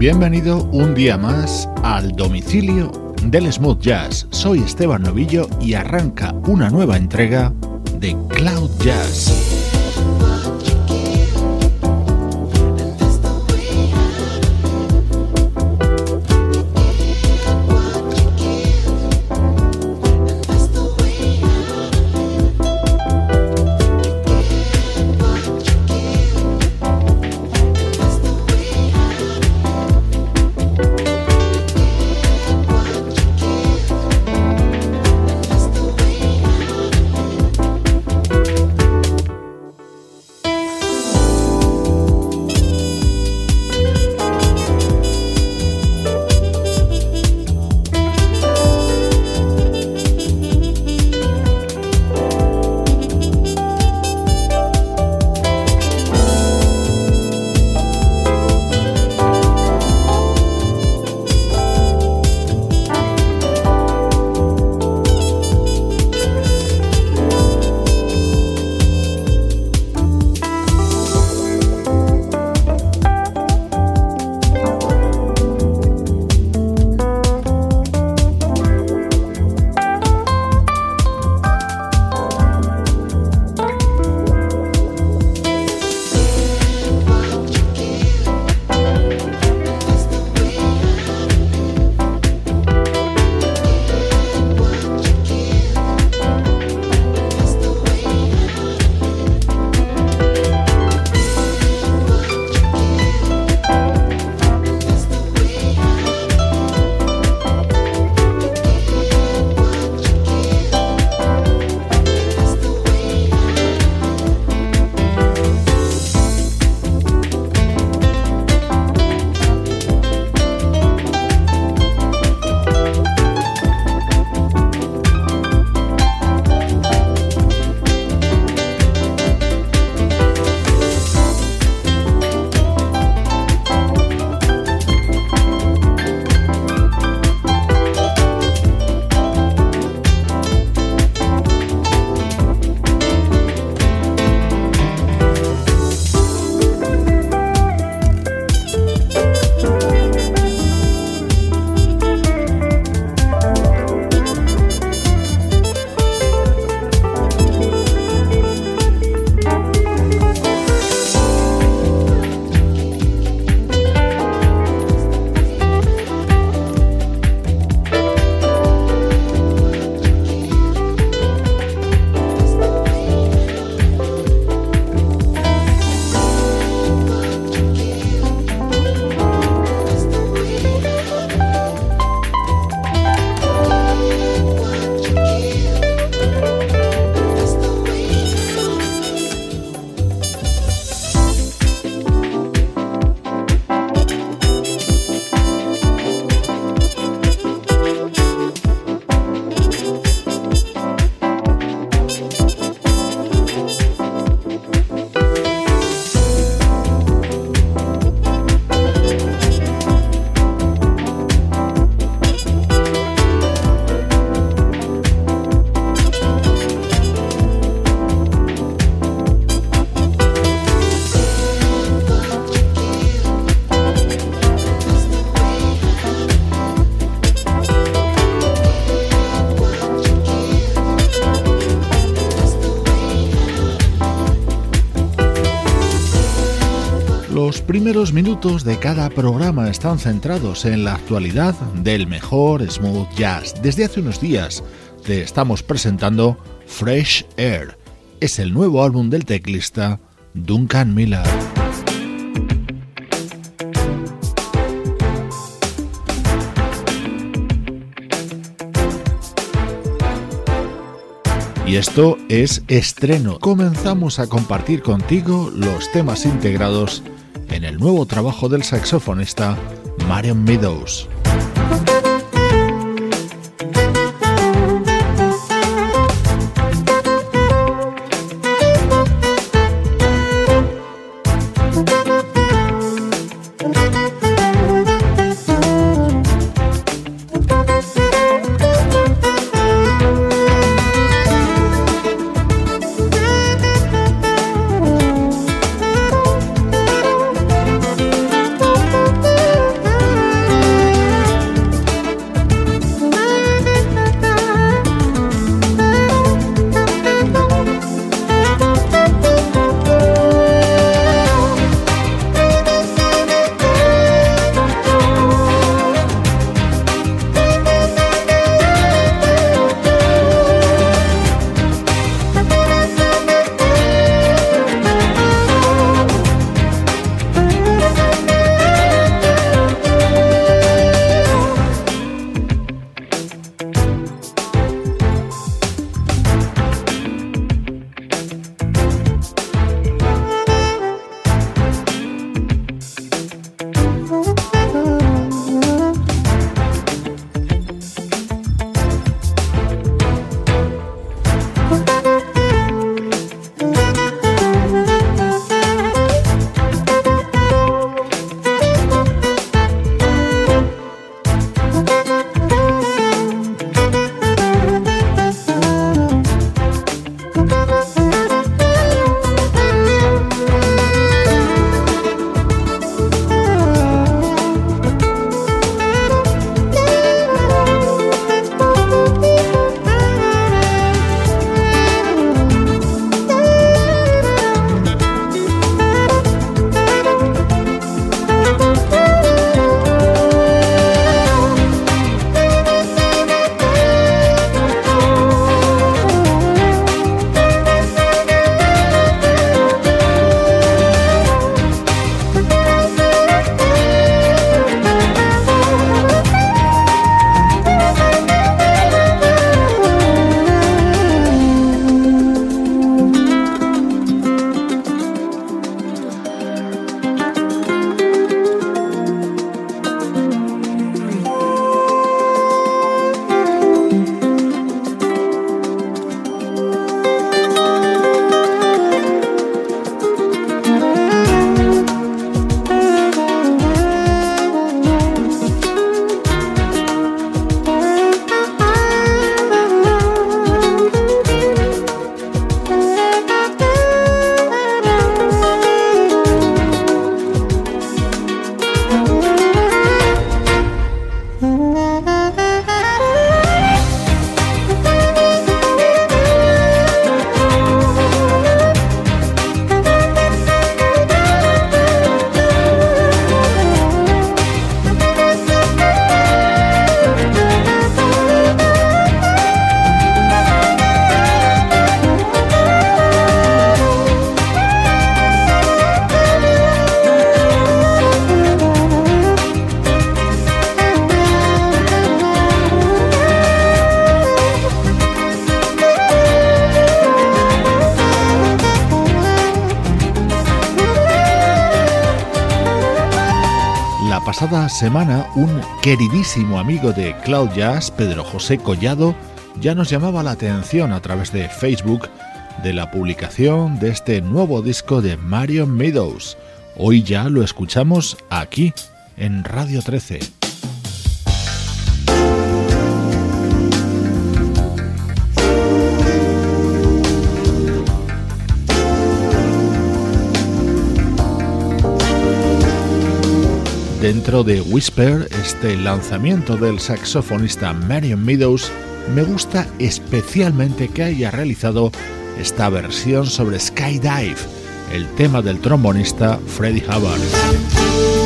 Bienvenido un día más al domicilio del smooth jazz. Soy Esteban Novillo y arranca una nueva entrega de Cloud Jazz. Primeros minutos de cada programa están centrados en la actualidad del mejor smooth jazz. Desde hace unos días te estamos presentando Fresh Air. Es el nuevo álbum del teclista Duncan Miller. Y esto es estreno. Comenzamos a compartir contigo los temas integrados nuevo trabajo del saxofonista Marion Meadows. Semana un queridísimo amigo de Cloud Jazz, Pedro José Collado, ya nos llamaba la atención a través de Facebook de la publicación de este nuevo disco de Mario Meadows. Hoy ya lo escuchamos aquí, en Radio 13. Dentro de Whisper, este lanzamiento del saxofonista Marion Meadows, me gusta especialmente que haya realizado esta versión sobre Skydive, el tema del trombonista Freddie Hubbard.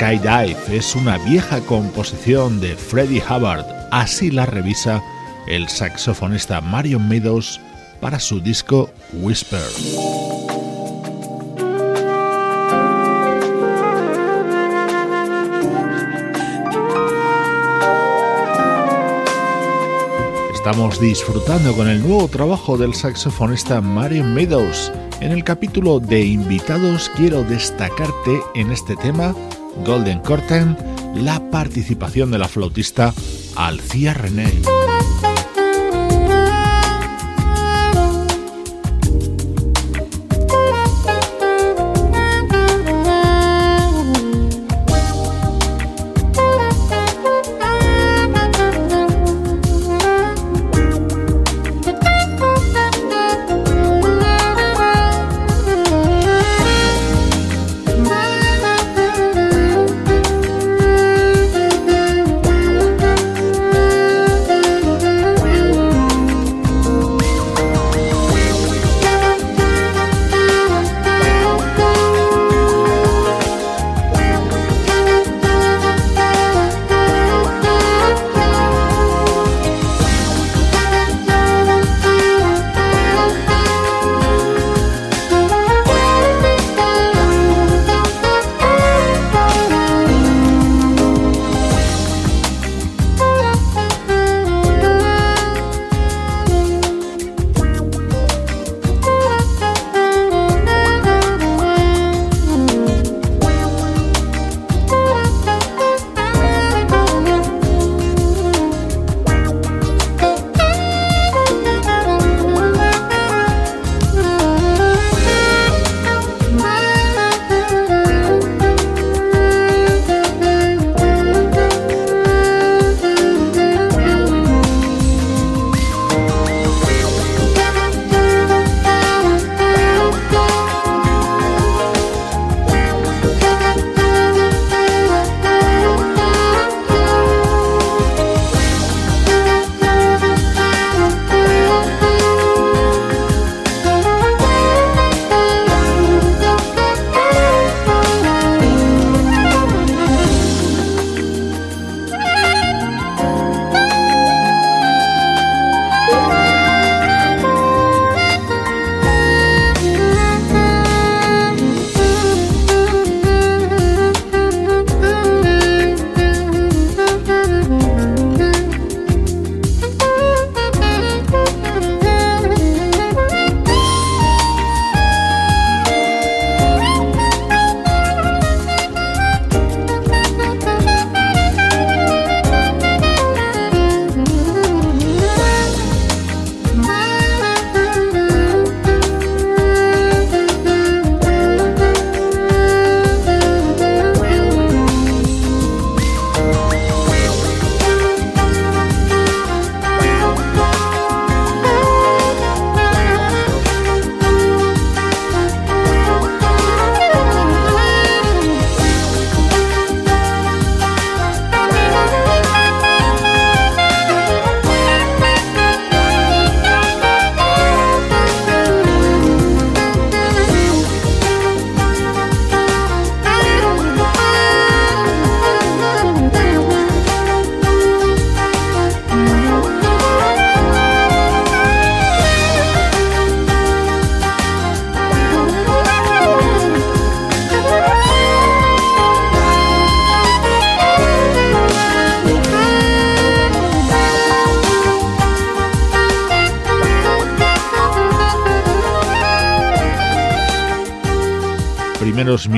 Skydive es una vieja composición de Freddie Hubbard, así la revisa el saxofonista Marion Meadows para su disco Whisper. Estamos disfrutando con el nuevo trabajo del saxofonista Marion Meadows. En el capítulo de invitados quiero destacarte en este tema, Golden Curtain, la participación de la flautista Alcia René.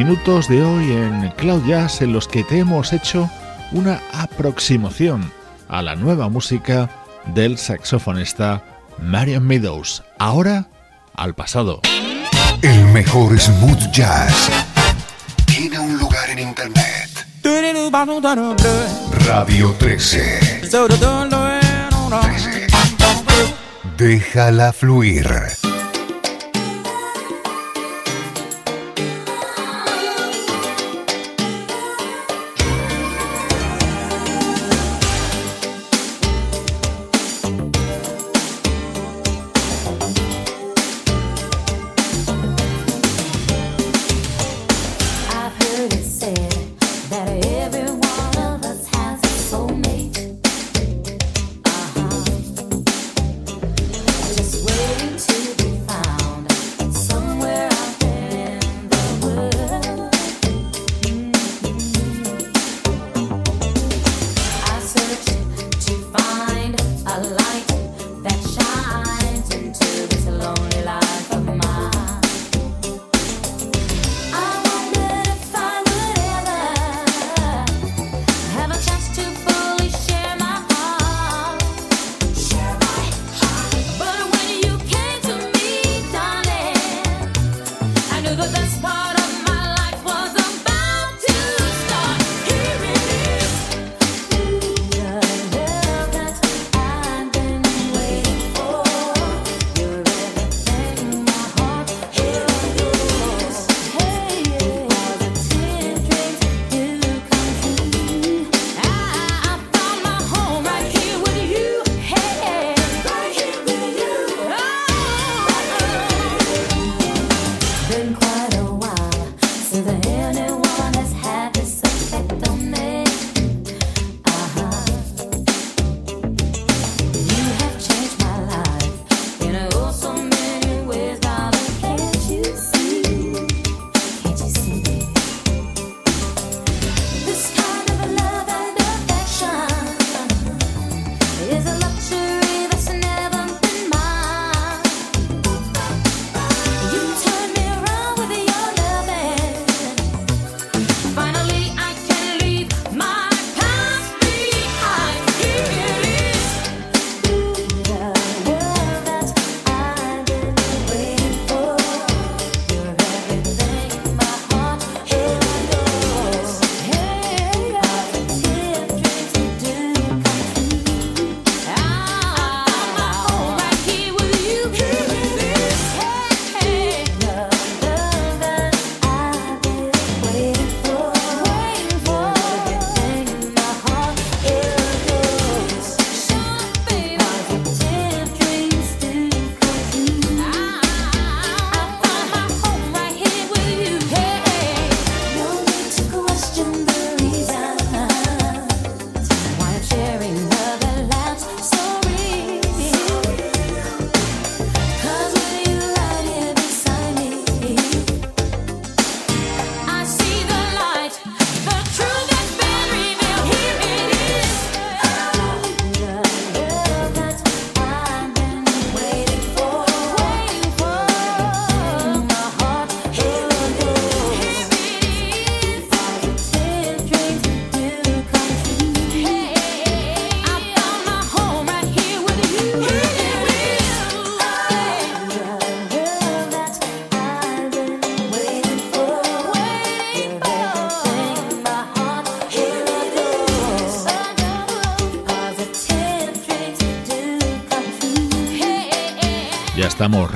Minutos de hoy en Cloud Jazz en los que te hemos hecho una aproximación a la nueva música del saxofonista Marion Meadows. Ahora al pasado. El mejor smooth jazz tiene un lugar en internet. Radio 13. 13. Déjala fluir.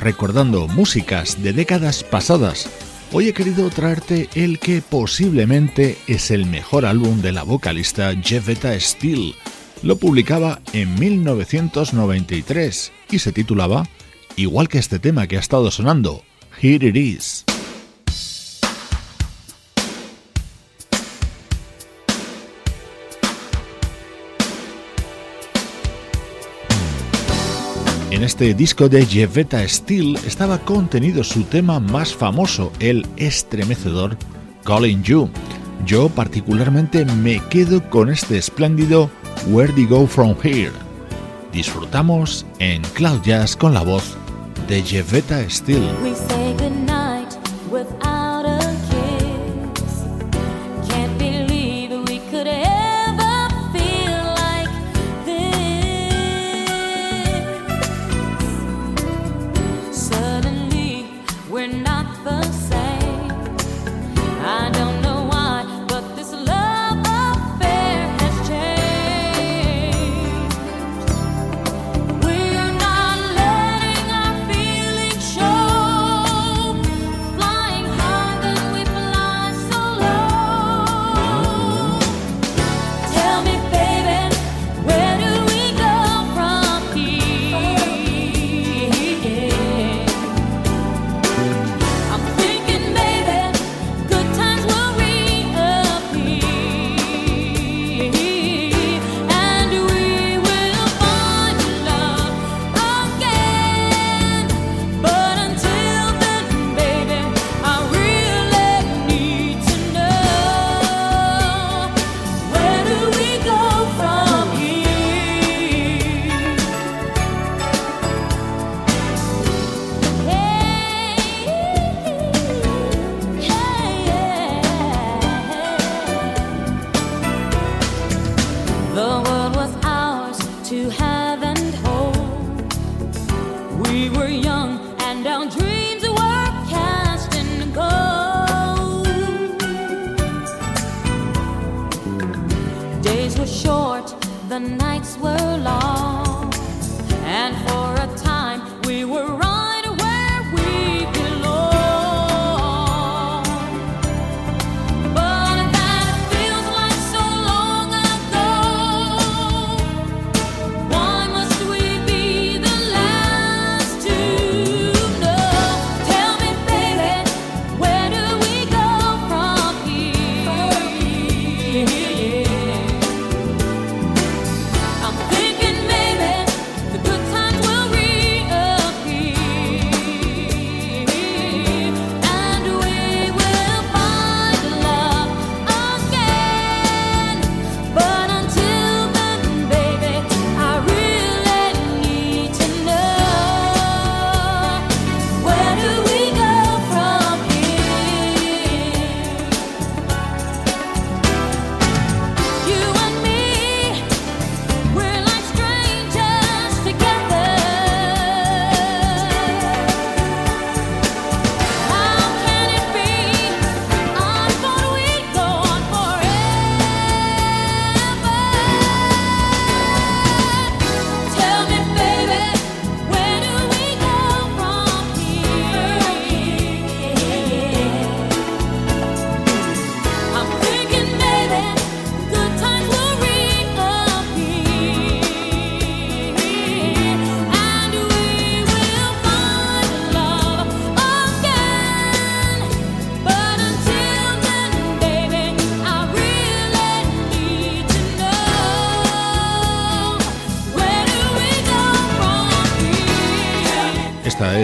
Recordando músicas de décadas pasadas, hoy he querido traerte el que posiblemente es el mejor álbum de la vocalista Jeffetta Steele. Lo publicaba en 1993 y se titulaba, igual que este tema que ha estado sonando, Here It Is. En este disco de Jevetta Steel estaba contenido su tema más famoso, el estremecedor Calling You. Yo particularmente me quedo con este espléndido Where Do You Go From Here. Disfrutamos en Cloud Jazz con la voz de Jevetta Steel.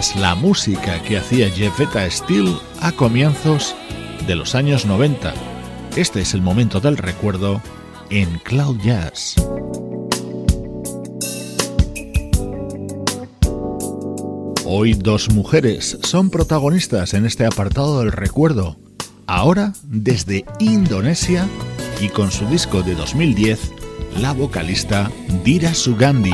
Es la música que hacía Jeffetta Steele a comienzos de los años 90. Este es el momento del recuerdo en Cloud Jazz. Hoy dos mujeres son protagonistas en este apartado del recuerdo. Ahora desde Indonesia y con su disco de 2010, la vocalista Dira Sugandi.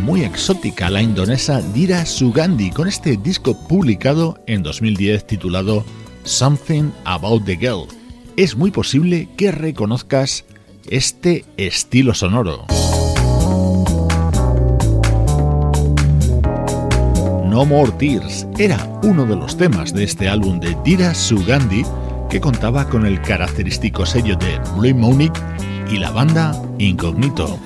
Muy exótica, la indonesa Dira Sugandi, con este disco publicado en 2010 titulado Something About the Girl. Es muy posible que reconozcas este estilo sonoro. No More Tears era uno de los temas de este álbum de Dira Sugandi que contaba con el característico sello de Blue Monic y la banda Incognito.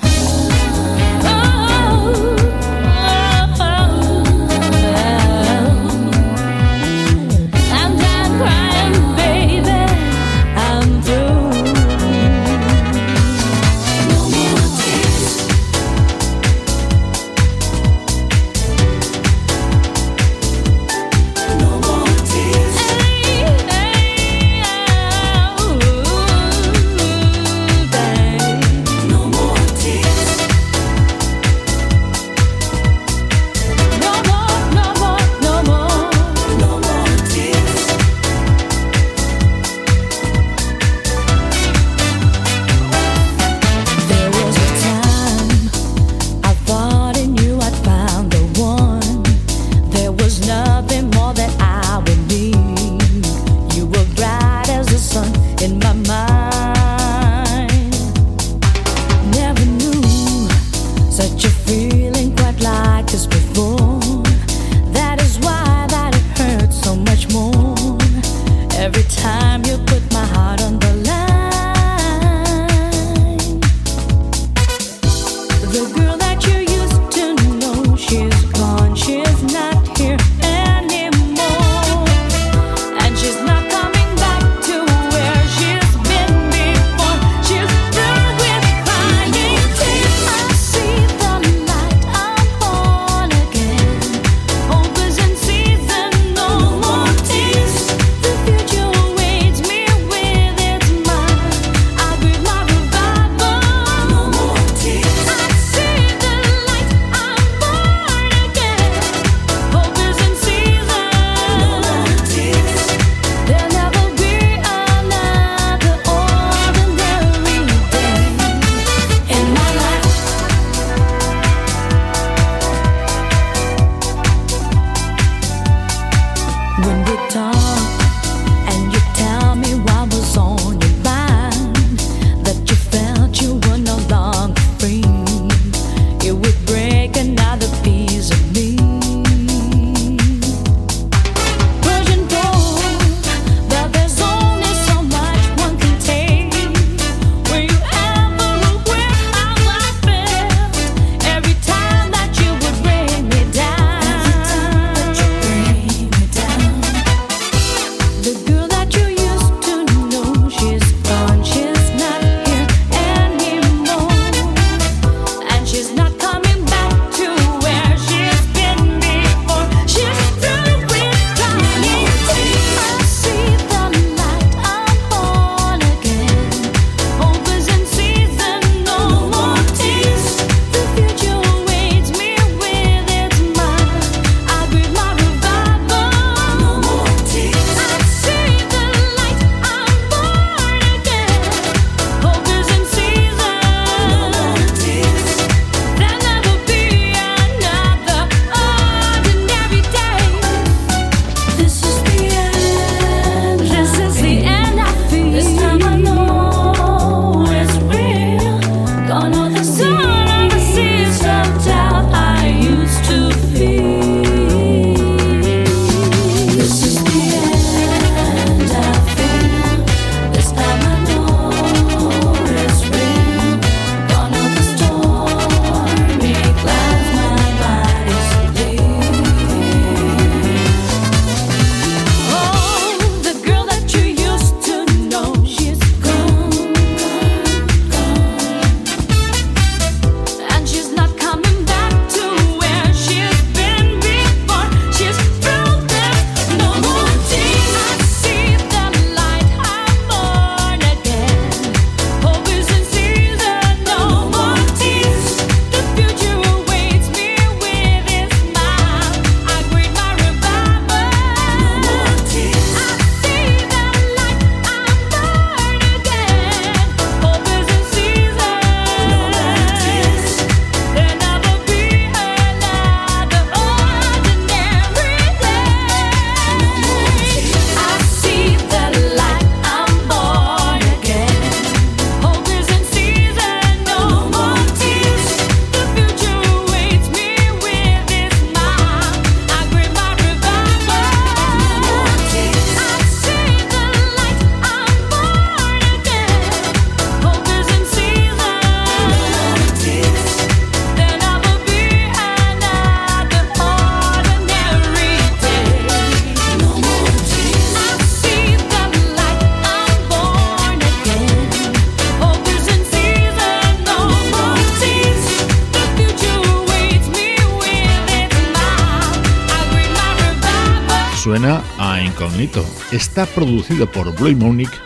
Está producido por Blue Monique,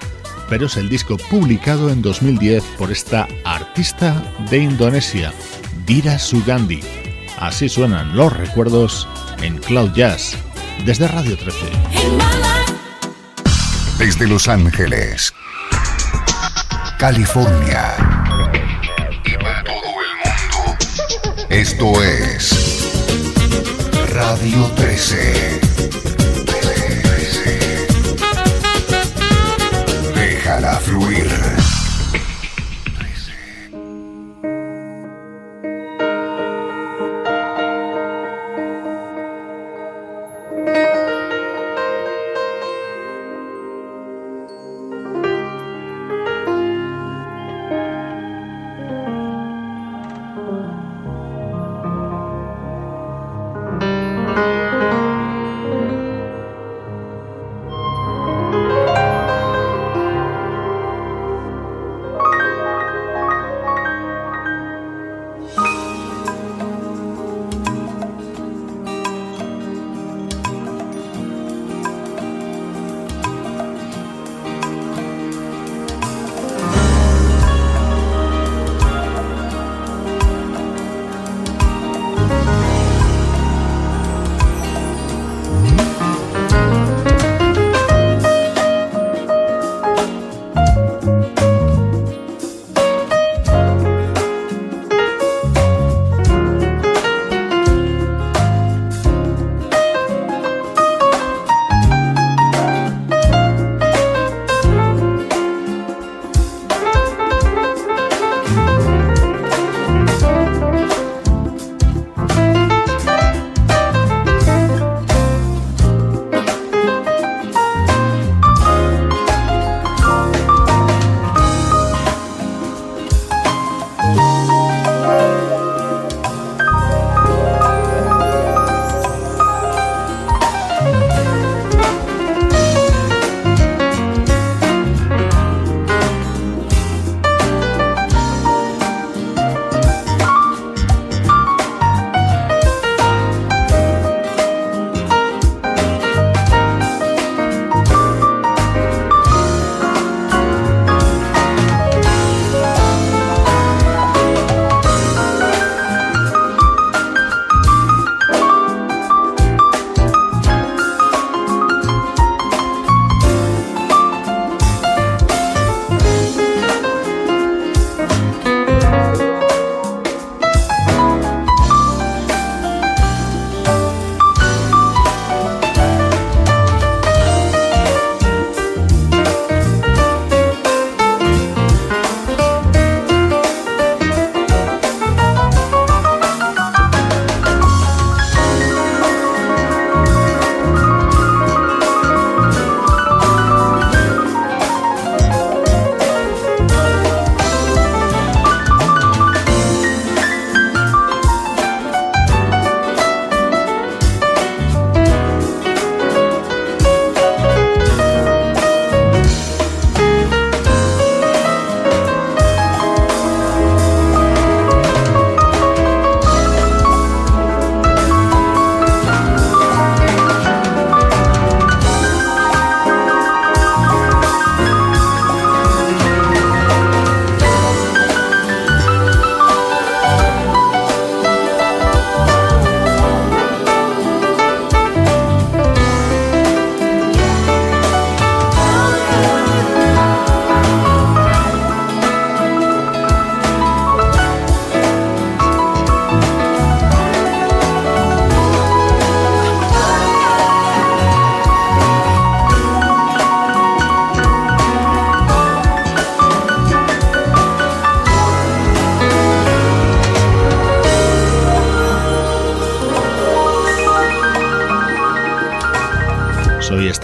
pero es el disco publicado en 2010 por esta artista de Indonesia, Dira Sugandi. Así suenan los recuerdos en Cloud Jazz, desde Radio 13. Desde Los Ángeles, California y para todo el mundo, esto es Radio 13. Déjala fluir.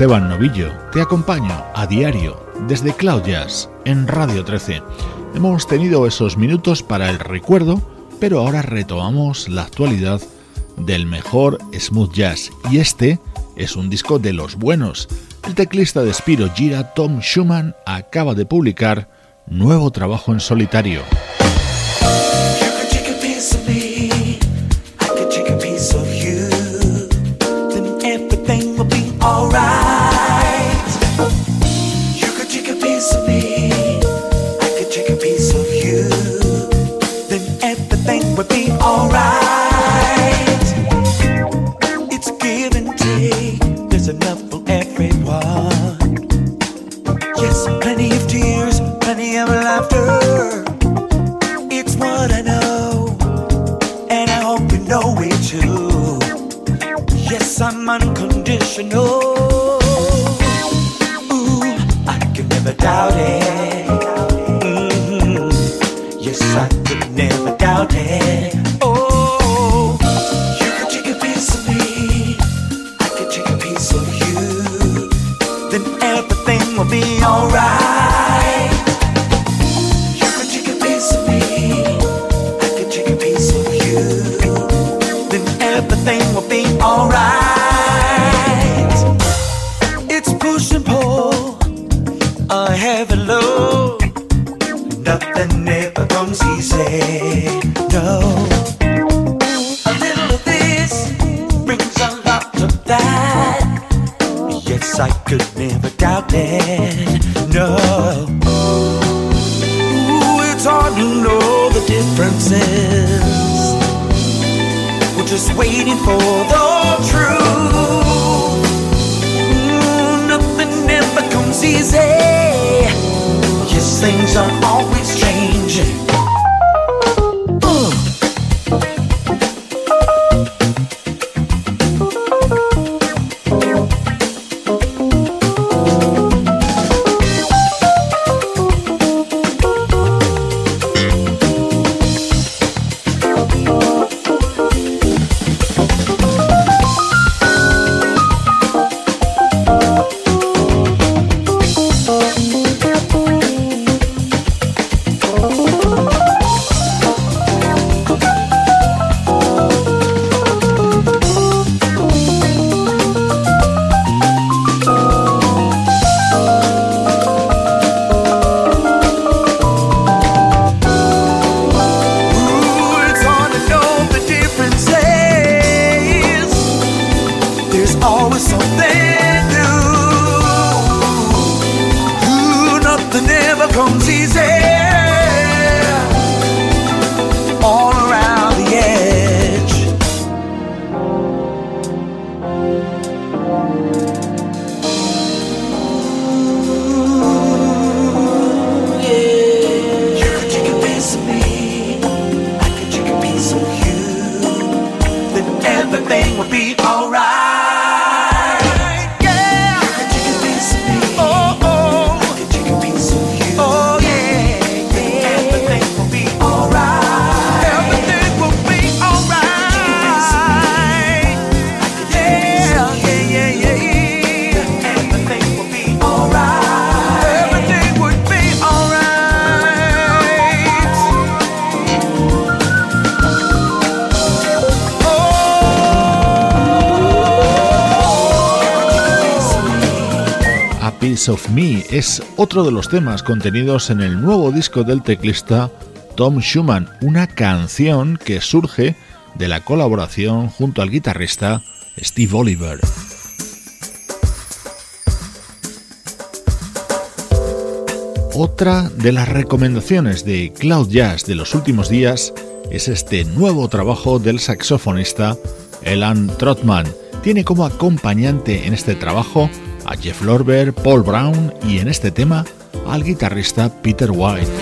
Esteban Novillo, te acompaño a diario desde Cloud Jazz en Radio 13. Hemos tenido esos minutos para el recuerdo, pero ahora retomamos la actualidad del mejor smooth jazz y este es un disco de los buenos. El teclista de Spiro Gira, Tom Schumann, acaba de publicar nuevo trabajo en solitario. Yes, I'm unconditional. Ooh, I could never doubt it. Mm-hmm. Yes, I could never doubt it. Oh, you take a piece of me. I take a piece of you. Then everything will be alright. Es otro de los temas contenidos en el nuevo disco del teclista Tom Schumann, una canción que surge de la colaboración junto al guitarrista Steve Oliver. Otra de las recomendaciones de Cloud Jazz de los últimos días es este nuevo trabajo del saxofonista Elan Trotman. Tiene como acompañante en este trabajo Jeff Lorber, Paul Brown y en este tema al guitarrista Peter White.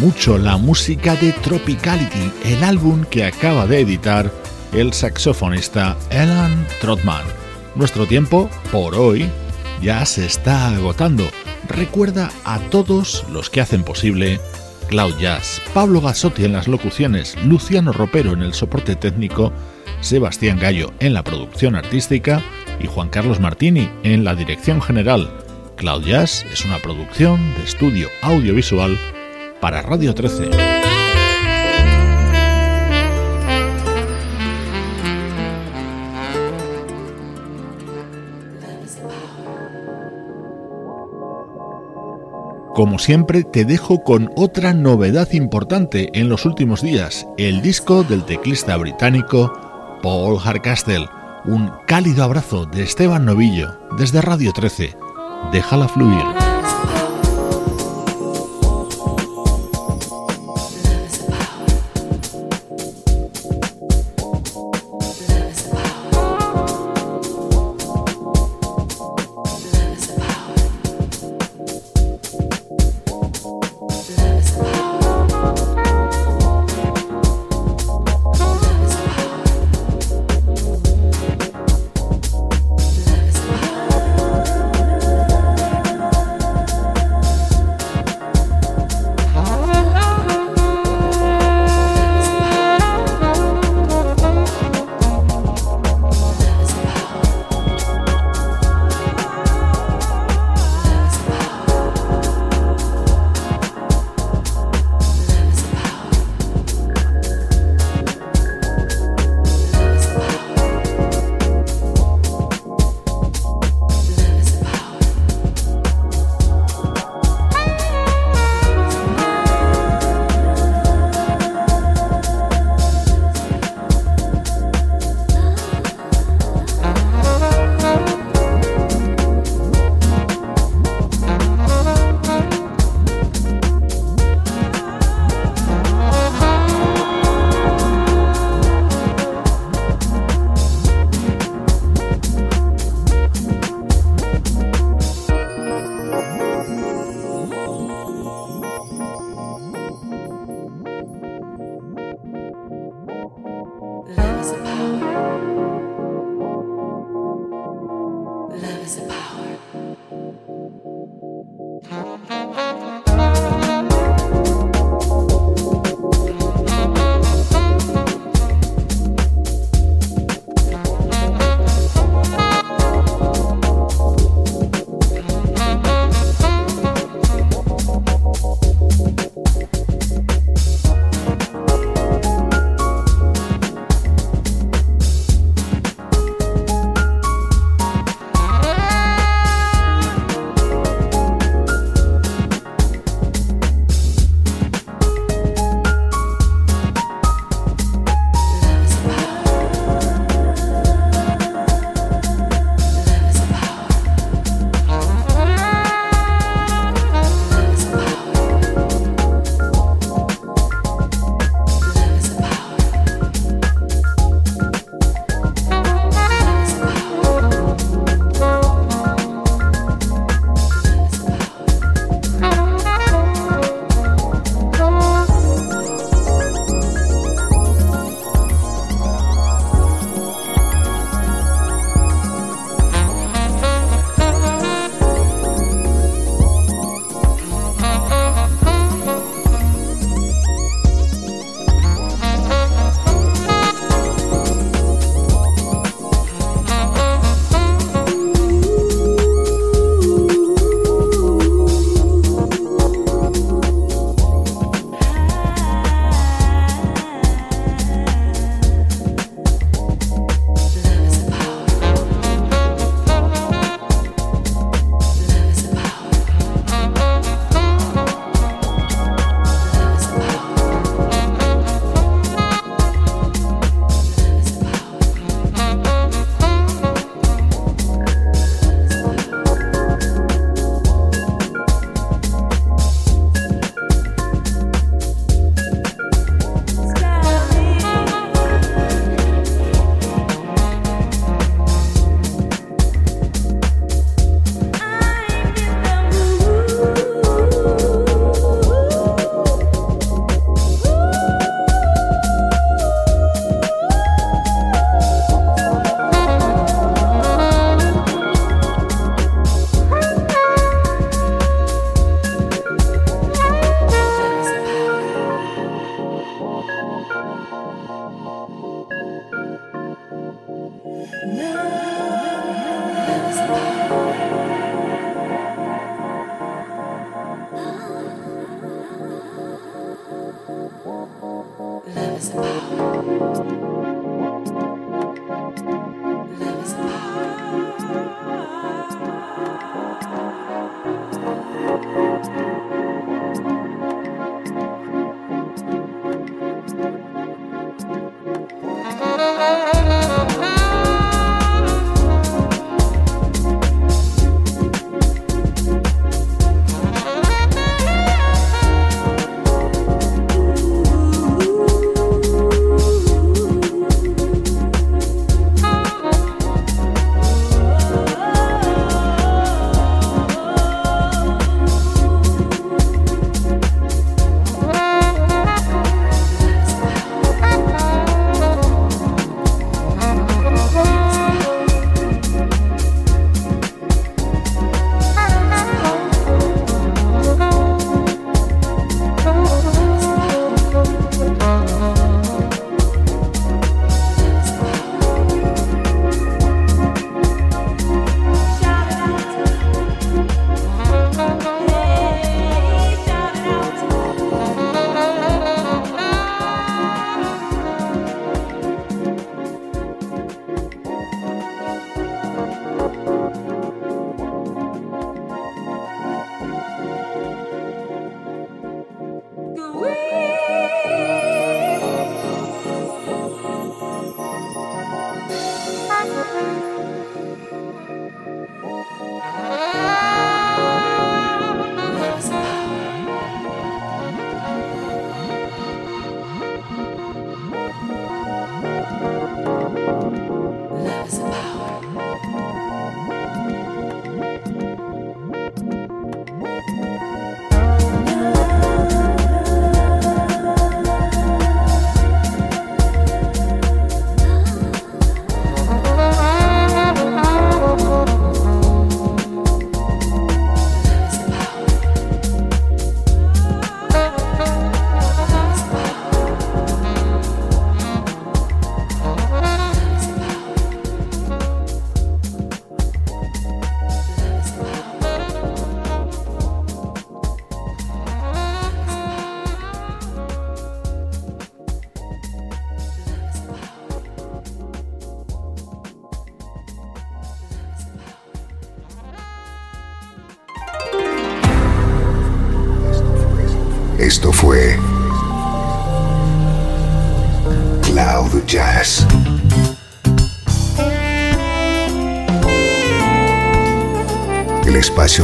Mucho la música de Tropicality, el álbum que acaba de editar el saxofonista Alan Trotman. Nuestro tiempo, por hoy, ya se está agotando. Recuerda a todos los que hacen posible Cloud Jazz, Pablo Gasotti en las locuciones, Luciano Ropero en el soporte técnico, Sebastián Gallo en la producción artística y Juan Carlos Martini en la dirección general. Cloud es una producción de estudio audiovisual para Radio 13. Como siempre, te dejo con otra novedad importante en los últimos días, el disco del teclista británico Paul Harcastle. Un cálido abrazo de Esteban Novillo desde Radio 13. Déjala fluir.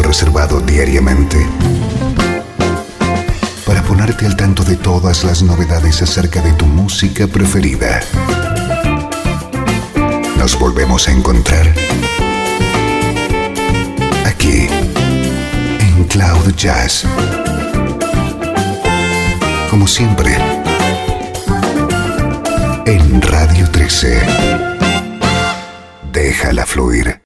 Reservado diariamente para ponerte al tanto de todas las novedades acerca de tu música preferida. Nos volvemos a encontrar aquí en Cloud Jazz como siempre, en Radio 13. Déjala fluir.